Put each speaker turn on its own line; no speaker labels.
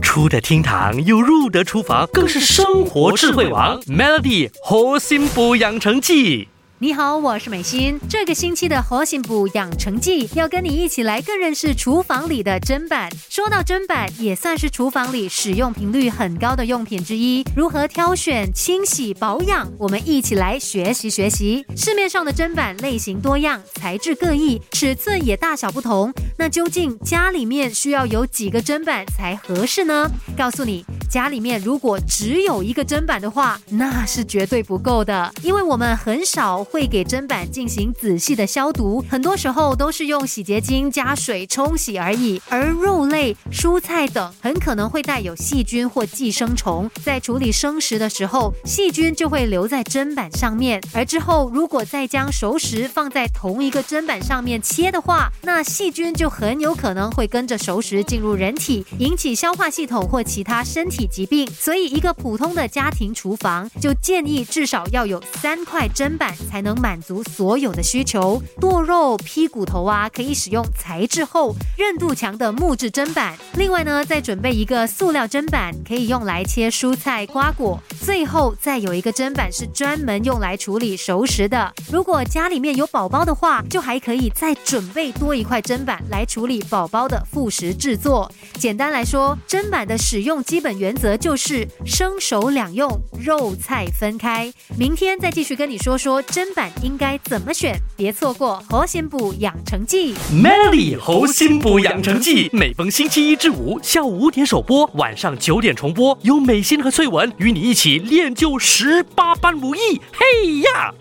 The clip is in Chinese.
出得厅堂又入得厨房，更是生活智慧王。Melody 核心补养成记。
你好，我是美心。这个星期的核心补养成记要跟你一起来更认识厨房里的砧板。说到砧板，也算是厨房里使用频率很高的用品之一。如何挑选、清洗、保养，我们一起来学习学习。市面上的砧板类型多样，材质各异，尺寸也大小不同。那究竟家里面需要有几个砧板才合适呢？告诉你。家里面如果只有一个砧板的话，那是绝对不够的，因为我们很少会给砧板进行仔细的消毒，很多时候都是用洗洁精加水冲洗而已。而肉类、蔬菜等很可能会带有细菌或寄生虫，在处理生食的时候，细菌就会留在砧板上面，而之后如果再将熟食放在同一个砧板上面切的话，那细菌就很有可能会跟着熟食进入人体，引起消化系统或其他身体。疾病，所以一个普通的家庭厨房就建议至少要有三块砧板，才能满足所有的需求。剁肉、劈骨头啊，可以使用材质厚、韧度强的木质砧板。另外呢，再准备一个塑料砧板，可以用来切蔬菜、瓜果。最后再有一个砧板是专门用来处理熟食的。如果家里面有宝宝的话，就还可以再准备多一块砧板来处理宝宝的副食制作。简单来说，砧板的使用基本原。原则就是生熟两用，肉菜分开。明天再继续跟你说说砧板应该怎么选，别错过《猴心补养成记》。
Melly 猴心补养成记，每逢星期一至五下午五点首播，晚上九点重播。有美心和翠文与你一起练就十八般武艺。嘿呀！